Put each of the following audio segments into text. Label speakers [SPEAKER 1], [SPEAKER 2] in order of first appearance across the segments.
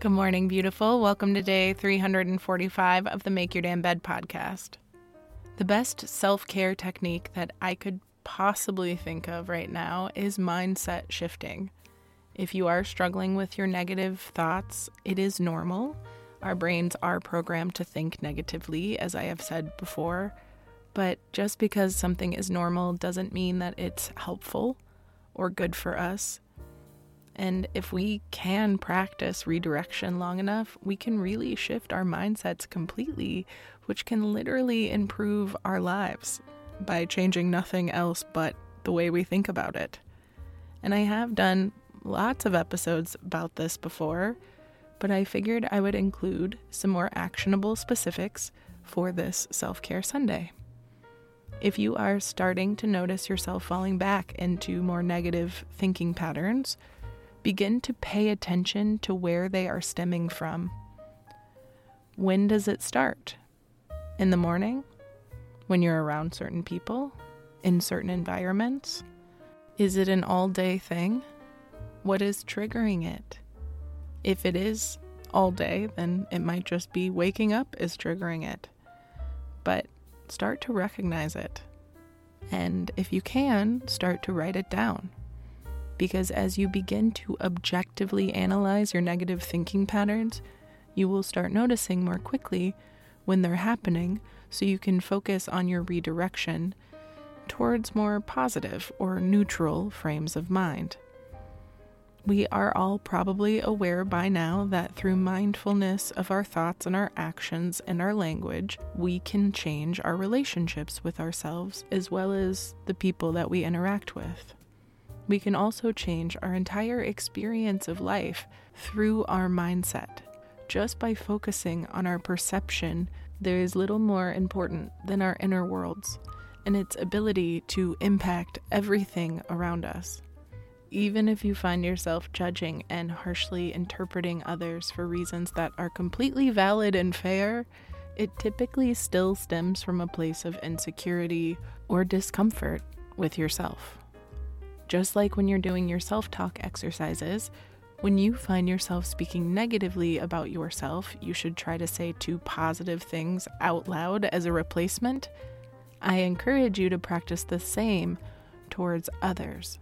[SPEAKER 1] Good morning, beautiful. Welcome to day 345 of the Make Your Damn Bed podcast. The best self care technique that I could possibly think of right now is mindset shifting. If you are struggling with your negative thoughts, it is normal. Our brains are programmed to think negatively, as I have said before. But just because something is normal doesn't mean that it's helpful or good for us. And if we can practice redirection long enough, we can really shift our mindsets completely, which can literally improve our lives by changing nothing else but the way we think about it. And I have done lots of episodes about this before, but I figured I would include some more actionable specifics for this Self Care Sunday. If you are starting to notice yourself falling back into more negative thinking patterns, begin to pay attention to where they are stemming from. When does it start? In the morning? When you're around certain people? In certain environments? Is it an all day thing? What is triggering it? If it is all day, then it might just be waking up is triggering it. But start to recognize it. And if you can, start to write it down because as you begin to objectively analyze your negative thinking patterns, you will start noticing more quickly when they're happening so you can focus on your redirection towards more positive or neutral frames of mind. We are all probably aware by now that through mindfulness of our thoughts and our actions and our language, we can change our relationships with ourselves as well as the people that we interact with we can also change our entire experience of life through our mindset. Just by focusing on our perception, there is little more important than our inner worlds and its ability to impact everything around us. Even if you find yourself judging and harshly interpreting others for reasons that are completely valid and fair, it typically still stems from a place of insecurity or discomfort with yourself. Just like when you're doing your self talk exercises, When you find yourself speaking negatively about yourself, you should try to say two positive things out loud as a replacement. I encourage you to practice the same towards others.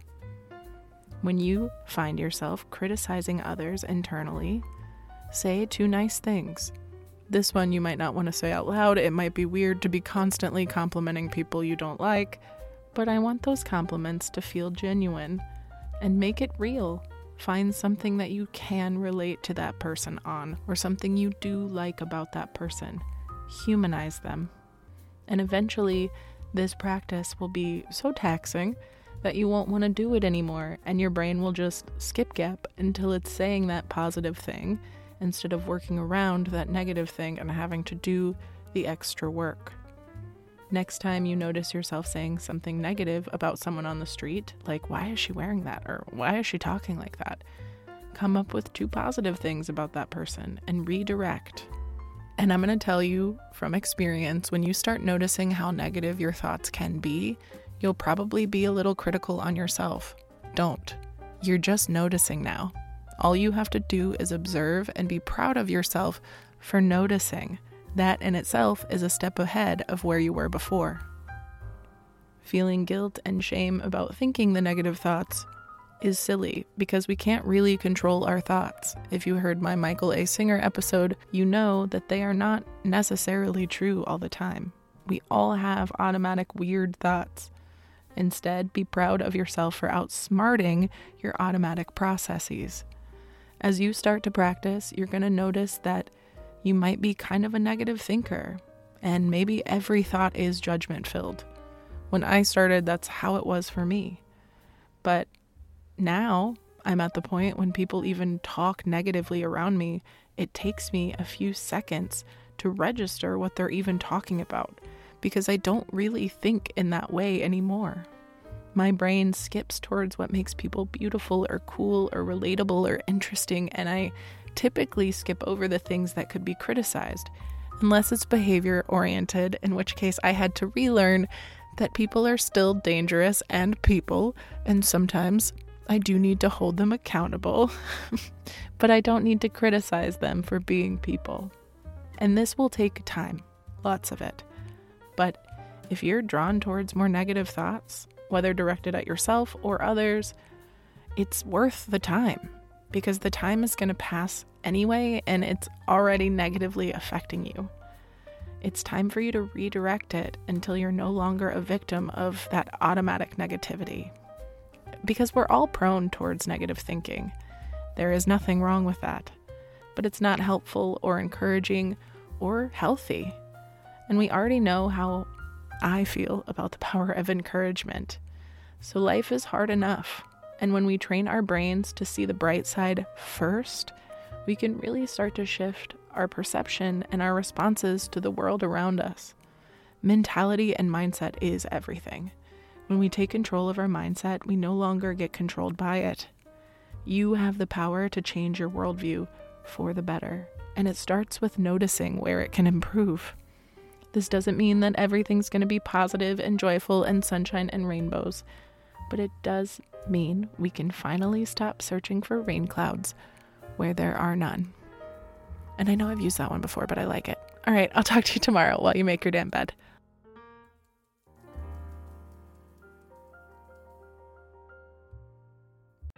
[SPEAKER 1] When you find yourself criticizing others internally, say two nice things. This one you might not want to say out loud. It might be weird to be constantly complimenting people you don't like, but I want those compliments to feel genuine and make it real. Find something that you can relate to that person on, or something you do like about that person. Humanize them. And eventually, this practice will be so taxing that you won't want to do it anymore, and your brain will just skip gap until it's saying that positive thing instead of working around that negative thing and having to do the extra work. Next time you notice yourself saying something negative about someone on the street, like, why is she wearing that? Or why is she talking like that? Come up with two positive things about that person and redirect. And I'm going to tell you from experience when you start noticing how negative your thoughts can be, you'll probably be a little critical on yourself. Don't. You're just noticing now. All you have to do is observe and be proud of yourself for noticing. That in itself is a step ahead of where you were before. Feeling guilt and shame about thinking the negative thoughts is silly because we can't really control our thoughts. If you heard my Michael A. Singer episode, you know that they are not necessarily true all the time. We all have automatic weird thoughts. Instead, be proud of yourself for outsmarting your automatic processes. As you start to practice, you're going to notice that you might be kind of a negative thinker, and maybe every thought is judgment filled. When I started, that's how it was for me. But now I'm at the point when people even talk negatively around me, it takes me a few seconds to register what they're even talking about because I don't really think in that way anymore. My brain skips towards what makes people beautiful or cool or relatable or interesting, and I typically skip over the things that could be criticized, unless it's behavior oriented, in which case I had to relearn that people are still dangerous and people, and sometimes I do need to hold them accountable, but I don't need to criticize them for being people. And this will take time, lots of it. But if you're drawn towards more negative thoughts, whether directed at yourself or others, it's worth the time because the time is going to pass anyway and it's already negatively affecting you. It's time for you to redirect it until you're no longer a victim of that automatic negativity. Because we're all prone towards negative thinking. There is nothing wrong with that. But it's not helpful or encouraging or healthy. And we already know how I feel about the power of encouragement. So life is hard enough. And when we train our brains to see the bright side first, we can really start to shift our perception and our responses to the world around us. Mentality and mindset is everything. When we take control of our mindset, we no longer get controlled by it. You have the power to change your worldview for the better, and it starts with noticing where it can improve. This doesn't mean that everything's going to be positive and joyful and sunshine and rainbows but it does mean we can finally stop searching for rain clouds where there are none. And I know I've used that one before, but I like it. All right, I'll talk to you tomorrow while you make your damn bed.